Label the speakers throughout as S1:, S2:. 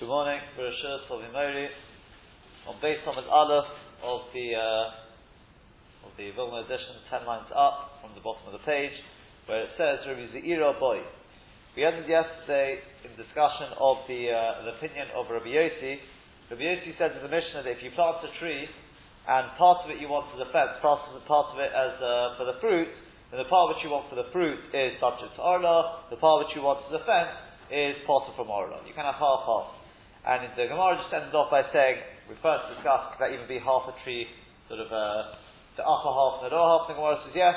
S1: Good morning, Bereshit Tovimori. On base Thomas Aleph of the uh, of the Vilna edition, ten lines up from the bottom of the page, where it says Rabbi Zeira Boy. We ended yesterday in discussion of the, uh, the opinion of Rabbi Yossi. Rabbi Yossi said in the Mishnah that if you plant a tree and part of it you want as a fence, part of part of it as uh, for the fruit, then the part which you want for the fruit is subject to Orla, the part which you want as a fence is potter from Orla. You can have half half. And the Gemara just ended off by saying, we first discussed, could that even be half a tree, sort of uh, the upper half and the lower half? The Gemara says yes,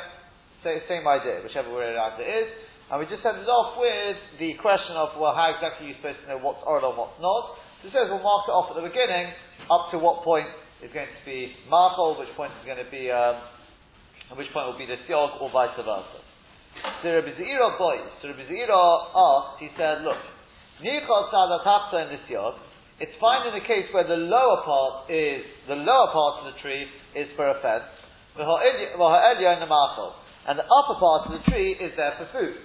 S1: same, idea, whichever way around it is. And we just ended off with the question of, well, how exactly are you supposed to know what's Orla and what's not? So it says we'll mark it off at the beginning, up to what point is going to be Machol, which point is going to be, um, at which point will be the Siog, or vice versa. So Rabbi Zeira boys, so Rabbi Zeira asked, he said, look, it's fine in the case where the lower part is the lower part of the tree is for a fence, and the upper part of the tree is there for food.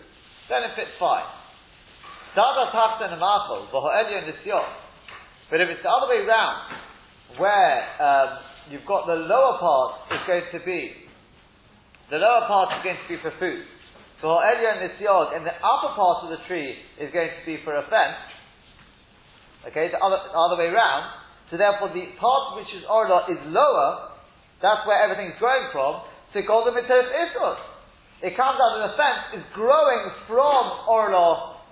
S1: Then it fits fine. But if it's the other way round, where um, you've got the lower part is going to be the lower part is going to be for food, so Elyon and the upper part of the tree is going to be for a fence. Okay, the other, the other way around. So therefore, the part which is Orla is lower. That's where everything's growing from. So Golden Mitoch Isos. It comes out of the fence is growing from Orla,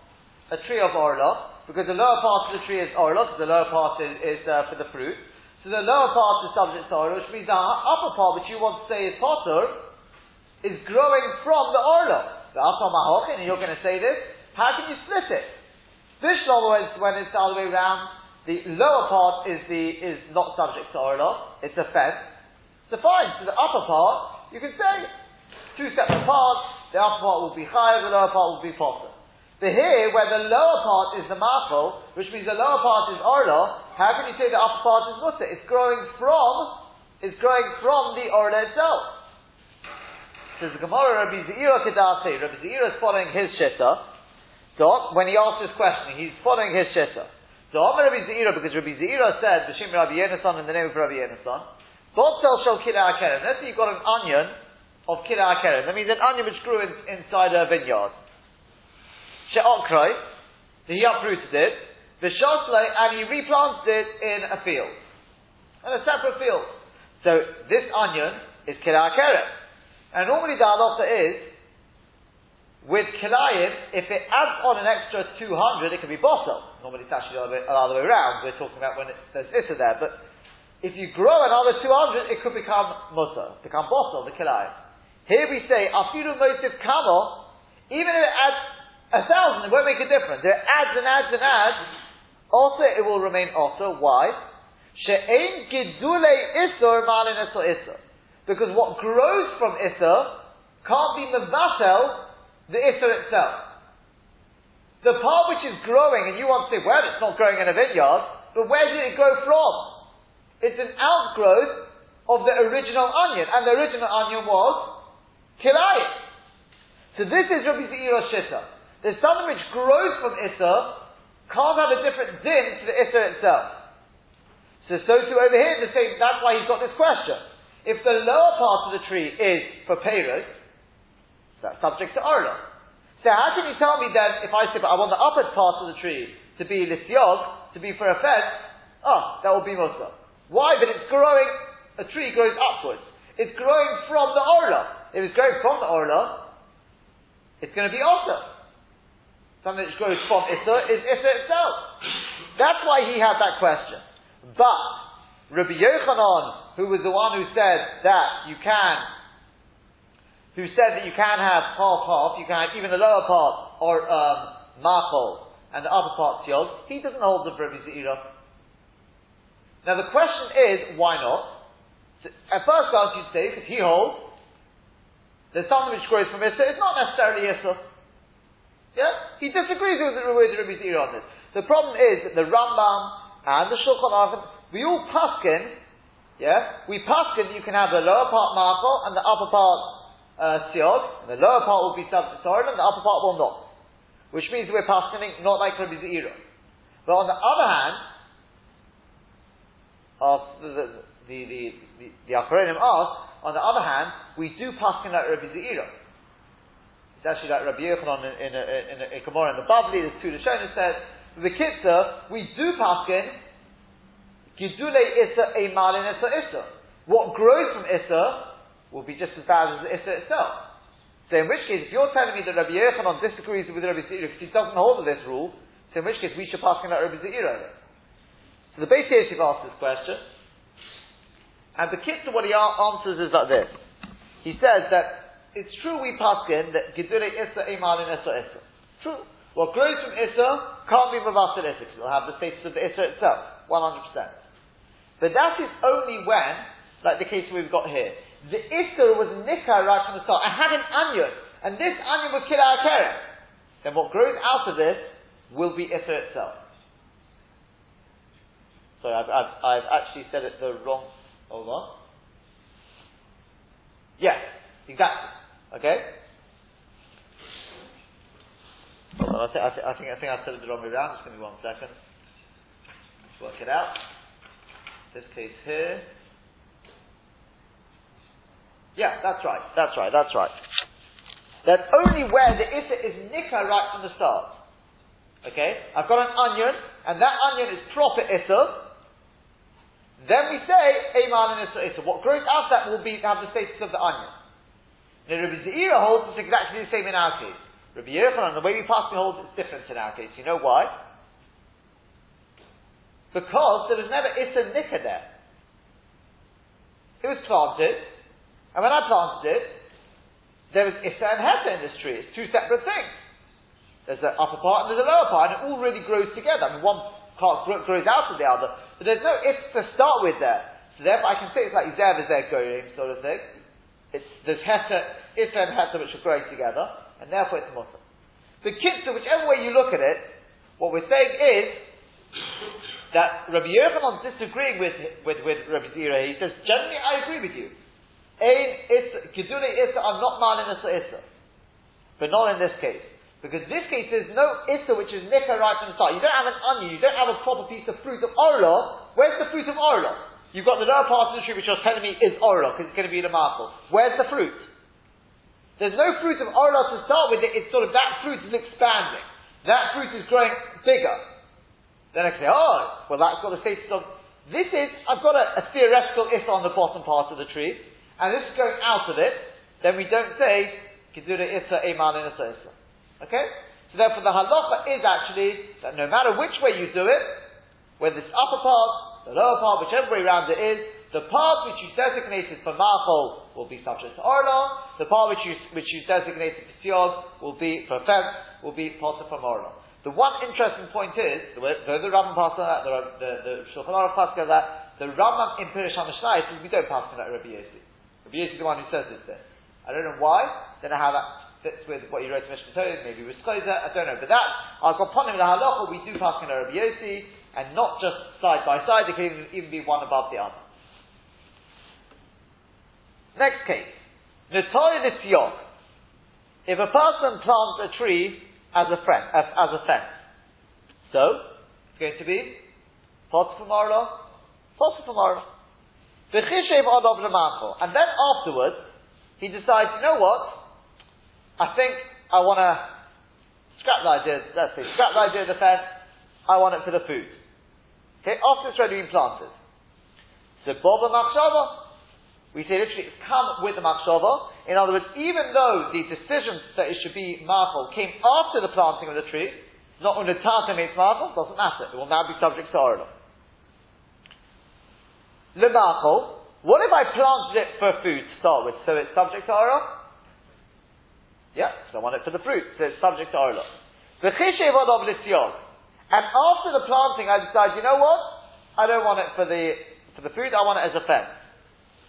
S1: a tree of Orla, because the lower part of the tree is Orla, because the lower part is, is uh, for the fruit. So the lower part is subject to Orla, which means the upper part, which you want to say is Potter, is growing from the Orla and you're going to say this, how can you split it? This is when it's the other way around, the lower part is the is not subject to Orla, it's a fence. So fine, so the upper part, you can say two separate parts, the upper part will be higher, the lower part will be potter. But here, where the lower part is the machol, which means the lower part is orla, how can you say the upper part is mutter? It's growing from, it's growing from the orla itself. Says the Gemara, Rabbi Zeira Kedase, Rabbi Zeira is following his shitta. When he asks this question, he's following his shitta. So I'm Rabbi Zeira, because Rabbi Zeira said, B'Shem Rabbi Yenasan in the name of Rabbi Yenasan, Botel shall kill our. Let's say you've got an onion of kill our kerem. That means an onion which grew in, inside a vineyard. She'okroi, he uprooted it, V'shoslei, and he replanted it in a field. In a separate field. So this onion is kill our kerem. And normally the halacha is, with kilayim, if it adds on an extra 200, it can be bottle. Normally it's actually the other way, the other way around. We're talking about when it, there's issa there. But if you grow another 200, it could become mutter, become bottle, the kilayim. Here we say, afiru motif kamo, even if it adds a thousand, it won't make a difference. If it adds and adds and adds, also it will remain also. Why? She'ein gidule isur malin isur. Because what grows from Isser can't be Mevatel, the Isser itself. The part which is growing, and you want to say, well, it's not growing in a vineyard, but where did it grow from? It's an outgrowth of the original onion, and the original onion was Kilayim. So this is Rabbi Zeira Shita. There's something which grows from Isser, can't have a different din to the Isser itself. So, so too over here, the same, that's why he's got this question. If the lower part of the tree is for Peiros, that's subject to Orla. So how can you tell me then, if I say, but I want the upper part of the tree to be Lisyog, to be for a oh, that will be Musa. Why? But it's growing, a tree grows upwards. It's growing from the Orla. If it's growing from the Orla, it's going to be Osa. Something that grows from Issa is Issa itself. That's why he had that question. But, Rabbi Yochanan, who was the one who said that you can, who said that you can have half half, you can have even the lower part or um, machol and the upper part tios, he doesn't hold the Rabbi Zeira. Now the question is, why not? So at first glance you'd say, because he holds, there's something which grows from Issa, it's not necessarily Issa. Yeah? He disagrees with, with Rabbi Zeira on this. The problem is that the Rambam and the Shulchan Aruch we all paskin, yeah, we paskin you can have the lower part markel and the upper part uh, and the lower part will be to and the upper part will not. Which means we're paskining not like Rabbi Zeira. But on the other hand, of the, the, the, the, the, the Achronim ask, on the other hand, we do pass in like Rabbi Zeira. It's actually like Rabbi Yochanan in, in, in, in, in in the Bavli, there's two Lashonim says, the Kitzur, we do pass in Gidule Issa a Malin Issa Issa. What grows from Issa will be just as bad as the Issa itself. So in which case, if you're telling me that Rabbi Yochanan disagrees with Rabbi Zeira because he doesn't hold of this rule, so in which case we should pass him like Rabbi Zeira. So the Beis Yosef asked this question, and the Kitzur what he answers is like this. He says that it's true we pass in that Gidule Issa Emal in Issa Issa. True. What grows from Issa can't be Mavasir Issa because it'll have the status of the Issa itself. 100%. But that is only when, like the case we've got here, the Issa was Nikah right from the start. I had an onion, and this onion would kill our keren. Then what grows out of this will be Issa itself. Sorry, I've, I've, I've actually said it the wrong. Hold on. Yes, exactly. Okay. Hold on, I, think, I, think, I think I think I said it the wrong way around. Just give me one second. Let's work it out. This case here. Yeah, that's right. That's right. That's right. That's only where the issa is nikah right from the start. Okay, I've got an onion, and that onion is proper issa. Then we say, Eiman and Issa What grows out of that will be have the status of the onion. Now Rabbi Zeira holds it's exactly the same in our case. Rabbi Yochanan, the way we pass the holds it's different in our case. You know why? Because there was never Issa Nika there. It was planted, and when I planted it, there was Issa and Heta in this tree. It's two separate things. There's an upper part and there's a lower part, and it all really grows together. I mean, one part grows out of the other, but there's no if to start with there. So therefore I can say it's like Zev is there going sort of thing. It's, there's Heta, if and Heta which are growing together, and therefore it's Mutter. The Kitzur, whichever way you look at it, what we're saying is that Rabbi Yochanan disagreeing with, with, with Rabbi Zeira, he says, generally I agree with you. Ein Gidule Issa are not Malin Issa Issa. But not in this case. Because in this case, there's no issa which is nikah right from the start. You don't have an onion, you don't have a proper piece of fruit of orla. Where's the fruit of orla? You've got the lower part of the tree which you're telling me is orla, because it's going to be the marble. Where's the fruit? There's no fruit of orla to start with, it's sort of, that fruit is expanding. That fruit is growing bigger. Then I can say, oh, well that's got the status of, this is, I've got a, a theoretical issa on the bottom part of the tree, and this is going out of it, then we don't say, Kidura issa eman in issa. Okay? So therefore the halacha is actually that no matter which way you do it, whether it's upper part, the lower part, whichever way around it is, the part which you designated for machol will be subject to orla, the part which you, which you designated for tiog will be, for fence, will be potter from orla. The one interesting point is, the, the, Rambam passed on that, the, the, the Shulchan Aruch passed on that, the Rambam in Pirish HaMishnah says we don't pass on that Rabbi Yossi. Rabbi Yossi is the one who says this there. I don't know why, don't know how that fits with what you wrote in Mishneh Torah, maybe with Skoiza, I don't know. But that, upon him the halacha, we do pass in Rabbi Yossi, and not just side by side, they can even, even be one above the other. Next case. Nisyok. If a person plants a tree as a friend, as, as a fence, so, it's going to be pot for Marla, pot for Marla. And then afterwards, he decides, you know what? I think I want to scrap the idea, let's say, scrap the idea of the fence, I want it for the food. Okay, after it's already been planted. So, Boba Machshava, we say literally it's come with the Machshava. In other words, even though the decision that it should be Machal came after the planting of the tree, not when the Tata makes Machal, doesn't matter. It will now be subject to Orla. Le Machal, what if I planted it for food to start with, so it's subject to Orla? Yeah, so I want it for the fruit, so it's subject to Orla. And after the planting, I decide, you know what? I don't want it for the for the food. I want it as a fence.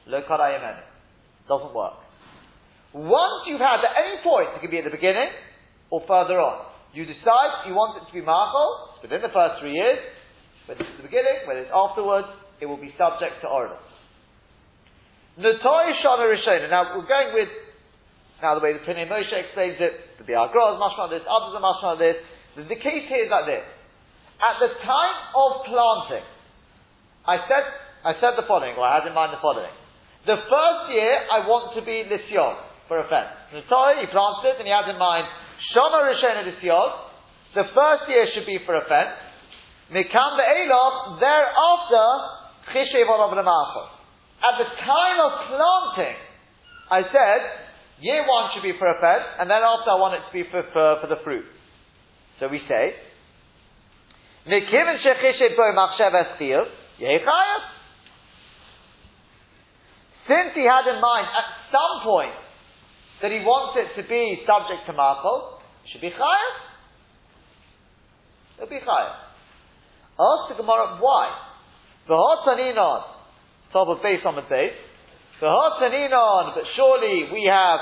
S1: Lo Doesn't work. Once you've had at any point, it could be at the beginning or further on. You decide you want it to be machal within the first three years, whether it's the beginning, whether it's afterwards, it will be subject to order. Natoy Shana Rishona. Now we're going with now, the way the Pnei Moshe explains it, the Biagros, mashma this, others are mashma this. The, the case here is like this. At the time of planting, I said, I said the following, or I had in mind the following. The first year, I want to be Lisyon, for a fence. he plants it, and he has in mind, Shana Rishona Lisyon, the first year should be for a fence. Mikam Be'eloch, thereafter, Chishev At the time of planting, I said, year one should be for a fence, and then after I want it to be for, for, for the fruit. So we say, Nikiven shechishet bo machshev eschiyov, yechayev. Since he had in mind at some point that he wants it to be subject to machol, should be chayev. It'll be chayev. Ask the Gemara why. The hotaninon, top of base on the base. The hotaninon, but surely we have.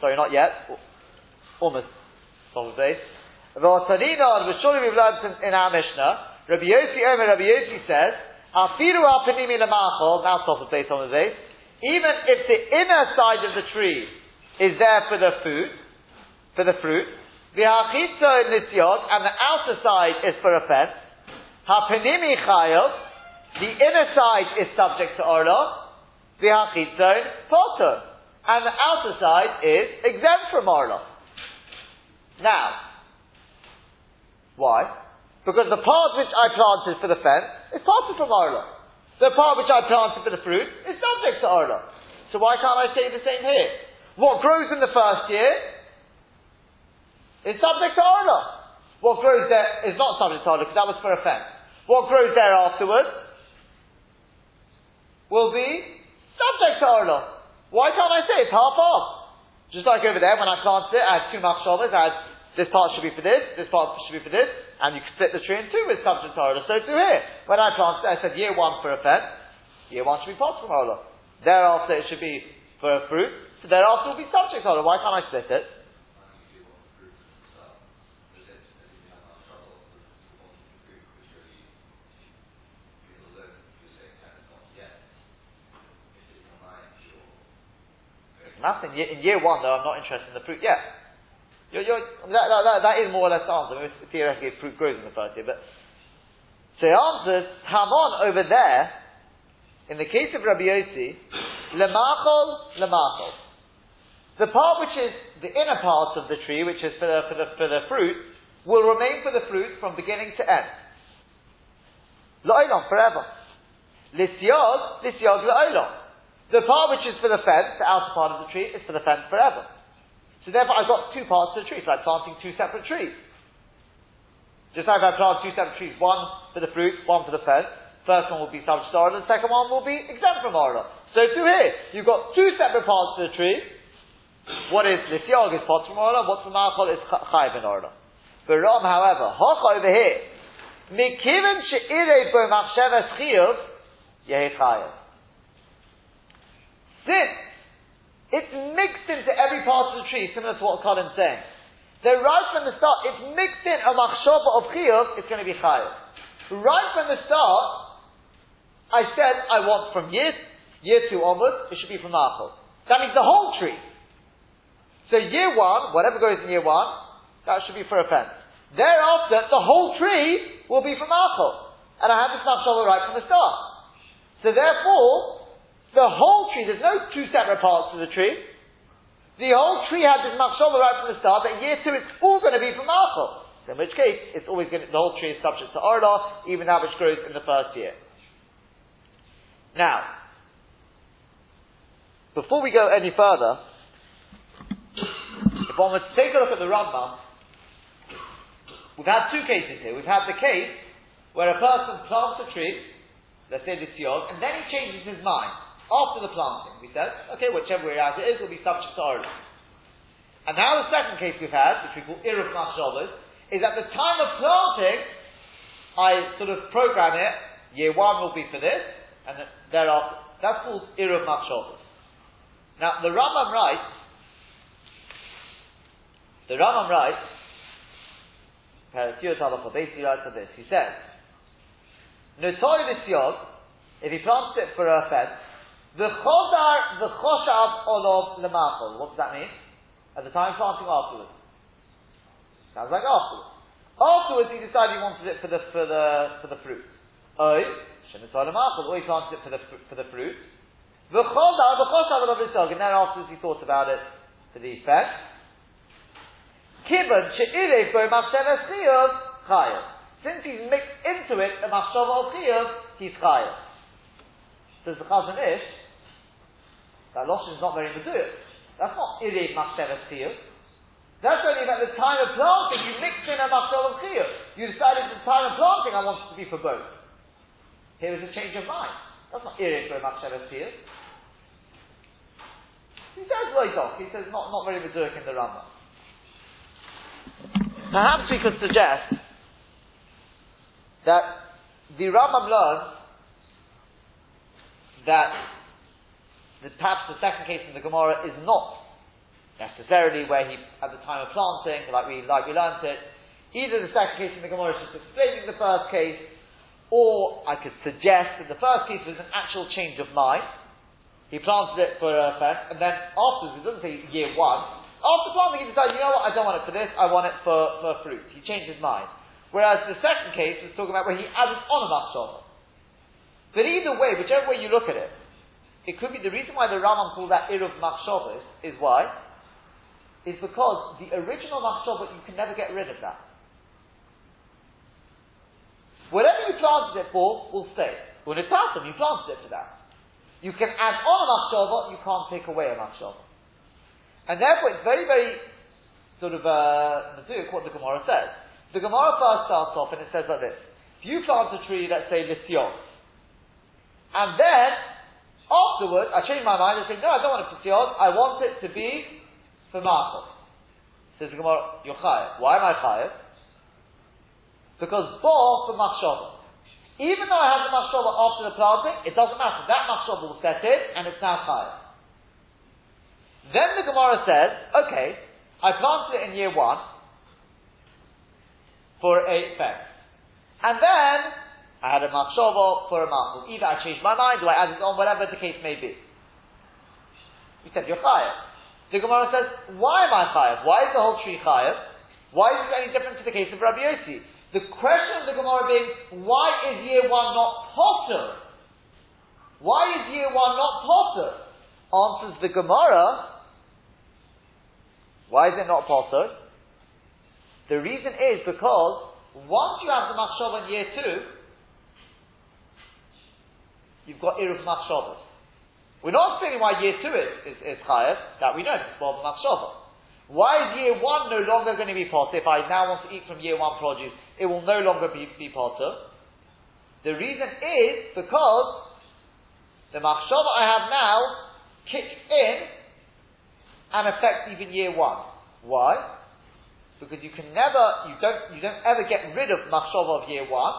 S1: Sorry, not yet. Almost top of base. The V'otaninon, but surely we've learned in, in our Mishnah, Rabbi Yossi Omer, Rabbi Yossi says, Afiru al panimi lemachol, now stop the base on the base, even if the inner side of the tree is there for the food, for the fruit, v'hachitzo nisyot, and the outer side is for a fence, hapanimi chayov, the inner side is subject to orla, v'hachitzo potter, and the outer side is exempt from orla. Now, why? Because the part which I planted for the fence is parted from Orla. The part which I planted for the fruit is subject to Orla. So why can't I say the same here? What grows in the first year is subject to Orla. What grows there is not subject to Orla because that was for a fence. What grows there afterwards will be subject to Orla. Why can't I say it's half off? Just like over there when I planted it, I had two machshavas, I had this part should be for this, this part should be for this, and you can split the tree in two with subject Torah. So too here. When I planted I said year one for a fence, year one should be part from Torah. Thereafter it should be for a fruit, so thereafter will be subject Torah. Why can't I split it? Nothing. In year one, though, I'm not interested in the fruit yet. You're, you're, that, that, that is more or less the answer. I mean, theoretically, fruit grows in the first year, but so he answers Hamon over there. In the case of Rabbi Yossi, lemachol lemachol. The part which is the inner part of the tree, which is for the, for the, for the fruit, will remain for the fruit from beginning to end. La'ilon, forever. Lisyog, lisyog la'ilon. The part which is for the fence, the outer part of the tree, is for the fence forever. So therefore I've got two parts to the tree. It's like planting two separate trees. Just like I plant two separate trees, one for the fruit, one for the fence. First one will be subject to the second one will be exempt from Orla. So too here, you've got two separate parts to the tree. What is Lisyog is parts from Orla, what's from Machol is Chayv in Orla. For Ram, however, Hocha over here, Mikiven she'ire bo chiyuv. Since it's mixed into every part of the tree, similar to what Colin's saying. So right from the start, it's mixed in a machshava of chiyuv, it's going to be chayav. Right from the start, I said I want from year, year two onwards, it should be from machal. That means the whole tree. So year one, whatever goes in year one, that should be for a fence. Thereafter, the whole tree will be from machal. And I have this machshava right from the start. So therefore, the whole tree, there's no two separate parts to the tree. The whole tree had this machshava right from the start, that year two it's all going to be from Machal. In which case, it's always going to, the whole tree is subject to Orla, even that which grows in the first year. Now, before we go any further, if one were to take a look at the Rambam, we've had two cases here. We've had the case where a person plants a tree, let's say this yod, and then he changes his mind after the planting. We said, okay, whichever way out it is, will be subject to origin. And now the second case we've had, which we call Iruf Machshavas, is at the time of planting, I sort of program it, year one will be for this, and thereafter, that's called Iruf Machshavas. Now, the Rambam writes, the Rambam writes, basically writes this, he says, Notori Visyog, if he plants it for a fence, the chodar, the choshav olov lemachol. What does that mean? At the time planting afterwards. Sounds like afterwards. Afterwards, he decided he wanted it for the for the for the fruit. Oi, or he planted it for the for the fruit. The chodar, the choshav olov l'tog. And then afterwards, he thought about it for the effect. She'irev bo. Since he's mixed into it a of chiyuv, he's chayav. Says the Chazon Ish, that loshin is not very meduic. That's not irev machshavas chiyuv. That's only at the time of planting, you mix in a machshava of. You decided the time of planting, I want it to be for both. Here is a change of mind. That's not irev bo machshavas chiyuv. He says loidoch. He says not, not very meduic in the Rambam. Perhaps we could suggest that the Rambam learns that the, perhaps the second case in the Gemara is not necessarily where he at the time of planting, like we like we learned it. Either the second case in the Gemara is just explaining the first case, or I could suggest that the first case was an actual change of mind. He planted it for a fence, and then afterwards, it doesn't say year one. After planting, he decided, you know what, I don't want it for this, I want it for, for fruit. He changed his mind. Whereas the second case was talking about where he added on a machshava. But either way, whichever way you look at it, it could be the reason why the Rambam called that Iruv Machshavas is why? Is because the original Machshavah, you can never get rid of that. Whatever you planted it for will stay. When it's awesome, you planted it for that. You can add on a Machshavah, you can't take away a Machshavah. And therefore it's very, very sort of uh, what the Gemara says. The Gemara first starts off and it says like this. If you plant a tree, let's say Lisyon, and then afterwards I changed my mind and said, no, I don't want it for Lisyon, I want it to be for Machel. Says the Gemara, you're chayav. Why am I chayav? Because bo for machshava. Even though I have the machshava after the planting, it doesn't matter. That machshava will set in, and it's now chayav. Then the Gemara says, okay, I planted it in year one, for a fence. And then I had a machshava for a machshava. Either I changed my mind, or I added on, whatever the case may be. He said, you're chayav. The Gemara says, why am I chayav? Why is the whole tree chayav? Why is it any different to the case of Rabbi Yossi? The question of the Gemara being, why is year one not potter? Why is year one not potter? Answers the Gemara, why is it not potter? The reason is because once you have the machshava in year two, you've got iruf machshavas. We're not explaining why year two is, is, is that we know, it's Bob machshava. Why is year one no longer going to be potter? If I now want to eat from year one produce, it will no longer be, be potter. The reason is because the machshava I have now kicks in and affects even year one. Why? because you can never, you don't, you don't ever get rid of machshava of year one.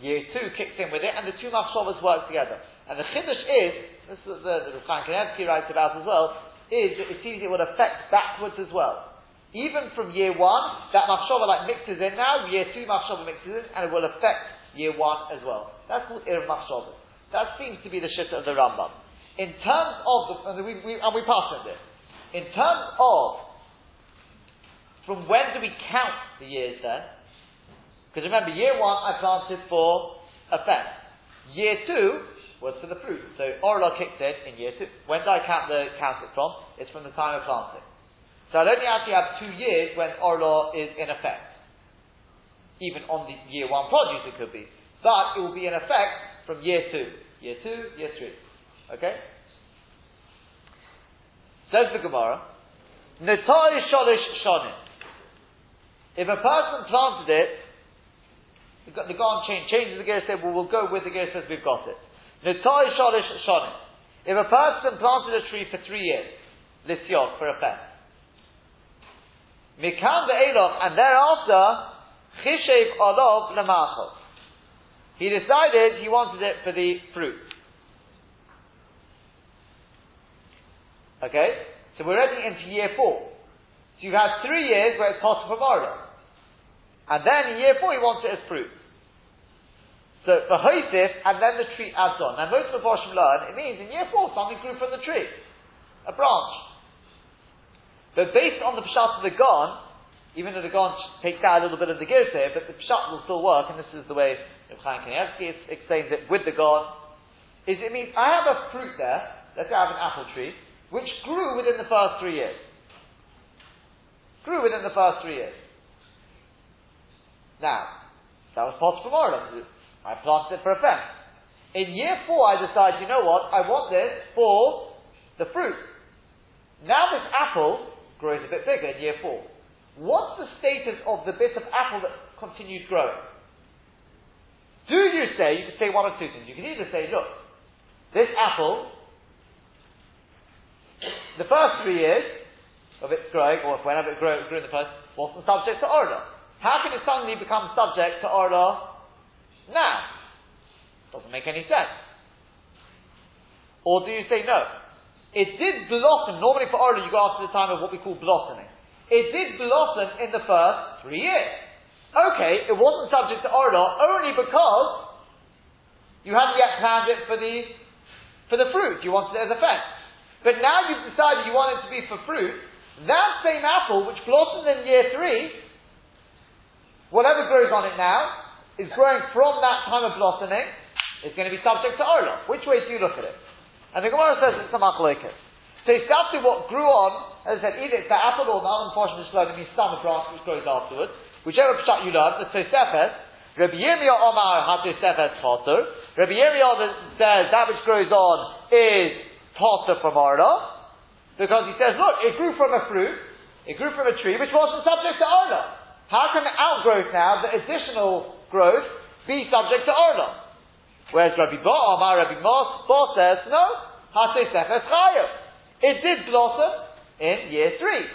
S1: Year two kicks in with it, and the two machshavas work together. And the chiddush is, this is the, the Chaim Kanievsky writes about as well, is that it seems it would affect backwards as well. Even from year one, that machshava like mixes in now, year two machshava mixes in, and it will affect year one as well. That's called ir machshava. That seems to be the shit of the Rambam. In terms of the, and we, we, and we pass on this. In terms of from when do we count the years then? Because remember, year one I planted for a fence. Year two was for the fruit. So Orla kicked in in year two. When do I count the count it from? It's from the time of planting. So I'd only actually have two years when Orla is in effect. Even on the year one produce it could be. But it will be in effect from year two. Year two, year three. Okay? Says the Gemara, Netai Sholish Shonim. If a person planted it, the Gon change, changes the gear said, well, we'll go with the gear says we've got it. Netai Sholish Shonim. If a person planted a tree for three years, Lisyon, for a fence, Mikan ve'eloch, and thereafter, Chishev Olov Lemachos. He decided he wanted it for the fruit. Okay? So we're already into year four. So you have three years where it's possible for Morda. And then in year four he wants it as fruit. So for Hosif, and then the tree adds on. Now most of the Boshim learn, it means in year four something grew from the tree. A branch. But based on the Pshat of the Gon, even though the Gon takes out a little bit of the gears here, but the pshat will still work, and this is the way Chaim Kanievsky explains it with the Gon, is it means I have a fruit there, let's say I have an apple tree, which grew within the first three years. Grew within the first three years. Now, that was possible Orla. I planted it for a fence. In year four, I decide, you know what, I want this for the fruit. Now this apple grows a bit bigger in year four. What's the status of the bit of apple that continued growing? Do you say, you can say one of two things. You can either say, look, this apple, the first three years of its growing, or whenever it grew, grew in the first, wasn't subject to order. How can it suddenly become subject to order now? Doesn't make any sense. Or do you say no? It did blossom. Normally for order, you go after the time of what we call blossoming. It did blossom in the first three years. Okay, it wasn't subject to Orla only because you hadn't yet planned it for the for the fruit. You wanted it as a fence. But now you've decided you want it to be for fruit. That same apple, which blossomed in year three, whatever grows on it now, is growing from that time of blossoming, It's going to be subject to Orla. Which way do you look at it? And the Gemara says it's a machlokes. So exactly what grew on, as I said, either it's the apple or the other portion of means summer grass which grows afterwards. Whichever pshat you learn, the Tosefes, Rabbi Yirmiyah Omar HaTosefes Potter. Rabbi Yirmiyah says that which grows on is Potter from Orla, because he says, look, it grew from a fruit, it grew from a tree which wasn't subject to Orla. How can the outgrowth now, the additional growth, be subject to Orla? Whereas Rabbi Ba Omar, Rabbi Ba says, no, HaTosefes Chayav. It did blossom in year three.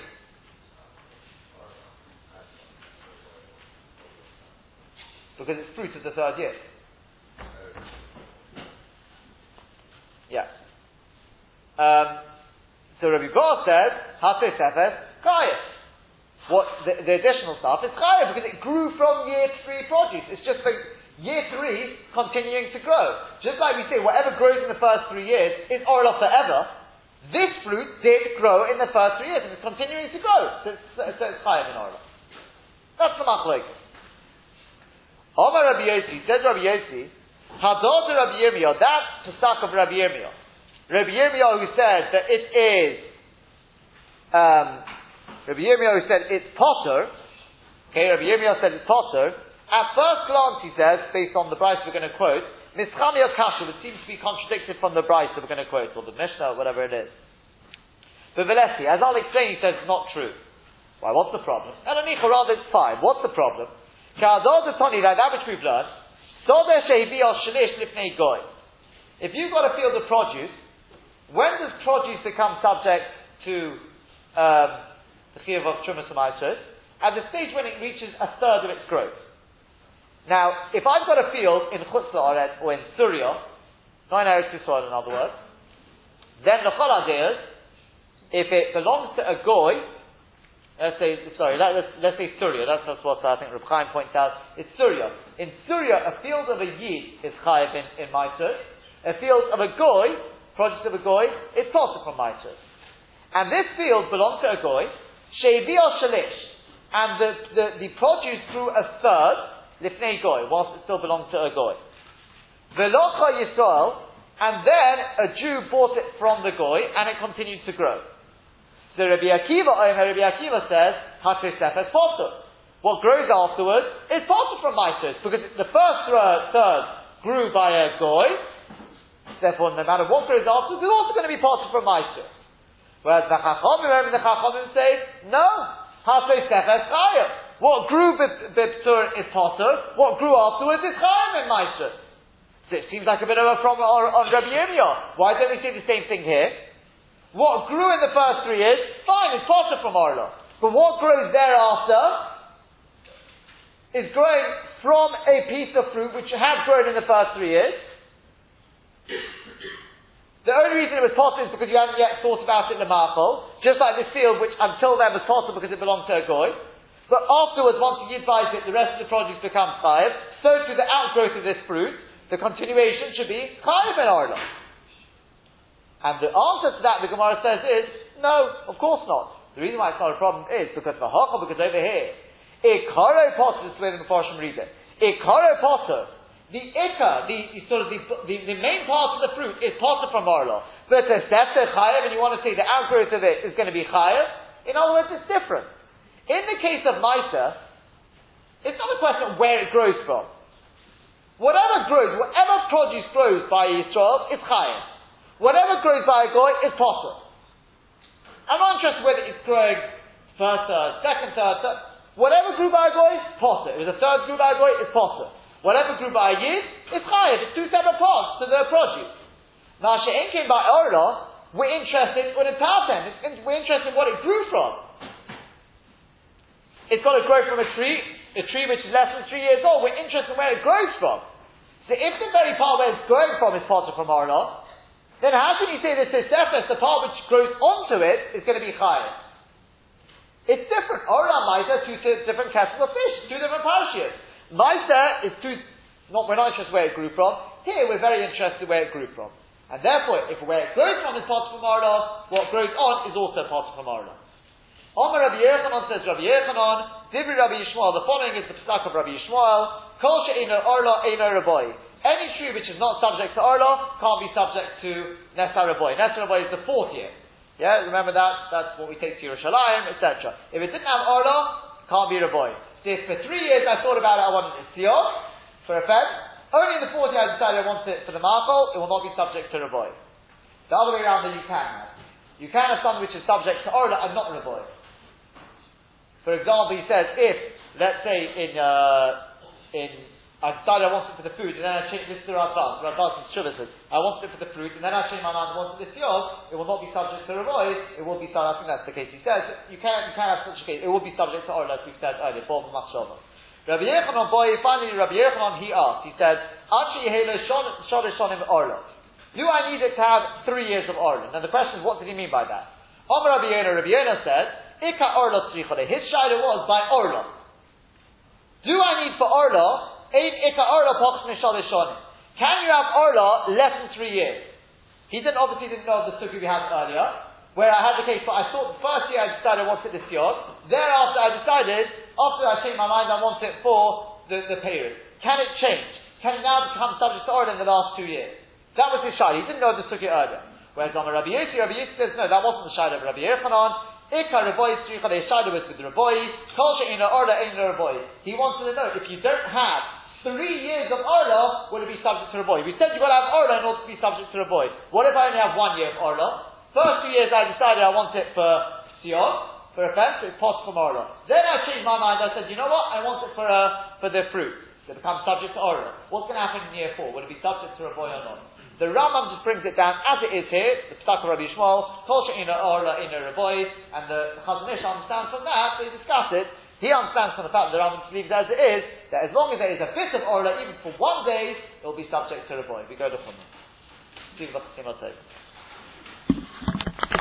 S1: Because it's fruit of the third year. Yeah. Um, so Rabbi Ba says, Hafez Sefes, Chayef. What, the, the, additional stuff is Chayef because it grew from year three produce. It's just like year three continuing to grow. Just like we say, whatever grows in the first three years is oral forever. This fruit did grow in the first three years and it's continuing to grow. So it's, so it's higher than Orla. That's the machlokes. Omar Rabbi Yossi, says Rabbi Yossi, Hadol to Rabbi Yirmiyah, that Pesach of Rabbi Yirmiyah. Rabbi Yirmiyah who says that it is, um, Rabbi Yirmiyah said it's potter, okay, Rabbi Yirmiyah said it's potter, at first glance he says, based on the price we're going to quote, Mischamia Kasha would seem to be contradicted from the Bryce that we're going to quote, or the Mishnah, whatever it is. But Velesi, as I'll explain, he says it's not true. Why, what's the problem? And Anicha, rather, it's fine. What's the problem? Tony, like that which we've learned, if you've got a field of produce, when does produce become subject to um, the of Trumas At the stage when it reaches a third of its growth. Now, if I've got a field in Chutz or in Syria, not in Eretz Yisrael in other words, then the chol is, if it belongs to a goy, let's say, sorry, let, us let's say Syria, that's, that's what I think Reb Chaim points out, it's Syria. In Syria, a field of a yid is chayiv in, in Maitur, a field of a goy, produce of a goy, is possible from Maitur. And this field belongs to a goy, and the, the, the produce grew a third, lifnei goy, whilst it still belonged to a goy. Velocha Yisrael, and then a Jew bought it from the goy, and it continued to grow. So Rabbi Akiva, Rabbi Akiva says, Hakrisefes potter. What grows afterwards is potter from Mises, because the first third grew by a goy, therefore no matter what grows afterwards, it's also going to be potter from Mises. Whereas the Chachamim, the Chachamim say, no, Hakrisefes Chayim. What grew b'ptur is potter. What grew afterwards is chayim in meiser. So it seems like a bit of a problem on, on Rabbi Yirmiyah. Why don't we say the same thing here? What grew in the first three years, fine, it's potter from Orla. But what grows thereafter is growing from a piece of fruit which had grown in the first three years. The only reason it was potter is because you hadn't yet thought about it in the marble, just like this field which until then was potter because it belonged to a goy. But afterwards, once you buys it, the rest of the produce becomes chayiv. So to the outgrowth of this fruit, the continuation should be chayiv in order. And the answer to that, the Gemara says, is no, of course not. The reason why it's not a problem is because the hochel, because over here, ikaro potter is way the Mepharshim read it. Ikaro potter, the ikar, the, sort of the, the, the, main part of the fruit is potter from Orla. But if that's a chayav, and you want to say the outgrowth of it is going to be chayav, in other words, it's different. In the case of Maisa, it's not a question of where it grows from. Whatever grows, whatever produce grows by Yisrael is chayav. Whatever grows by a goy is potter. I'm not interested whether it's growing first third, second third, third. Whatever grew by a goy, potter. It was a third grew by a goy, it's potter. Whatever grew by a year, it's chayiv. It's two separate parts to the produce. Now, she'en came by orla, we're interested in tartan. We're interested in what it grew from. It's got to grow from a tree, a tree which is less than three years old. We're interested in where it grows from. So if the very part where it's growing from is potter from orla, then how can you say that Sesefes, the part which grows onto it, is going to be chayiv? It's different. Oram Maisa, two different castle of fish, two different parashias. Maisa is two, not, we're not interested where it grew from. Here we're very interested where it grew from. And therefore, if where it grows from is part of Marla, what grows on is also part of Marla. Omer Rabbi Yechanan says Rabbi Yechanan, Dibri Rabbi Yishmael, the following is the psak of Rabbi Yishmael, Kol she'eno orla eno raboy. Any tree which is not subject to Orla can't be subject to Nesar Raboy. Nesar Raboy is the fourth year. Yeah, remember that? That's what we take to Yerushalayim, etc. If it didn't have Orla, can't be Raboy. If for three years I thought about it, I wanted it Siyot, for a fed, only in the fourth year I decided I wanted it for the Markle, it will not be subject to Raboy. The other way around that you can have. You can have something which is subject to Orla and not Raboy. For example, he says, if, let's say in, uh, in I decided I wanted it for the food, and then I changed this to Rabbas. Rabbas and Shuvah says, I wanted it for the fruit, and then I changed my mind and wanted this yod, it will not be subject to Ravoy, it will be subject, I think that's the case he says, you can't, you can't have such a case, it will be subject to Orla, as we've said earlier, Bob Machshava. Rabbi Yechanan boy, finally Rabbi Yechanan, he asked, he said, Achi Yehelo Shodesh Shonim Orla. Do I need it to have three years of Orla? Now the question is, what did he mean by that? Omer Rabbi Yonah, Rabbi Yonah said, Ika Orla Tzrichole. His shadow was by Orla. Do I need for Orla can you have orla less than three years? He didn't obviously didn't know of the sukkah we had earlier, where I had the case, but I thought the first year I decided I wanted this yod. Thereafter I decided, after I changed my mind, I want it for the, the period. Can it change? Can it now become subject to order in the last two years? That was his shayla. He didn't know the sukkah earlier. Whereas on the Rabbi Yossi, Rabbi Yossi says, no, that wasn't the shayla of Rabbi Yechanan. Ikar Rabbi Tzricha, they shayla was with Rabbi. Kol she'ina orla eina Rabbi. He wanted to know, if you don't have three years of Orla, will it be subject to a boy? We said you've got to have Orla in order to be subject to a boy. What if I only have one year of Orla? First two years I decided I want it for Sion, for a fence, it's possible from Orla. Then I changed my mind, I said, you know what, I want it for, uh, for the fruit. It becomes subject to Orla. What's going to happen in year four? Will it be subject to a boy or not? The Rambam just brings it down as it is here, the Psak of Rabbi Shmuel, Kol She'ina Orla Ina Raboy, and the Chazon Ish understands from that, they discuss it, he understands from the fact that the Rambam believes as it is, that as long as there is a bit of orla, even for one day, it will be subject to a boy. We go to Chumrah.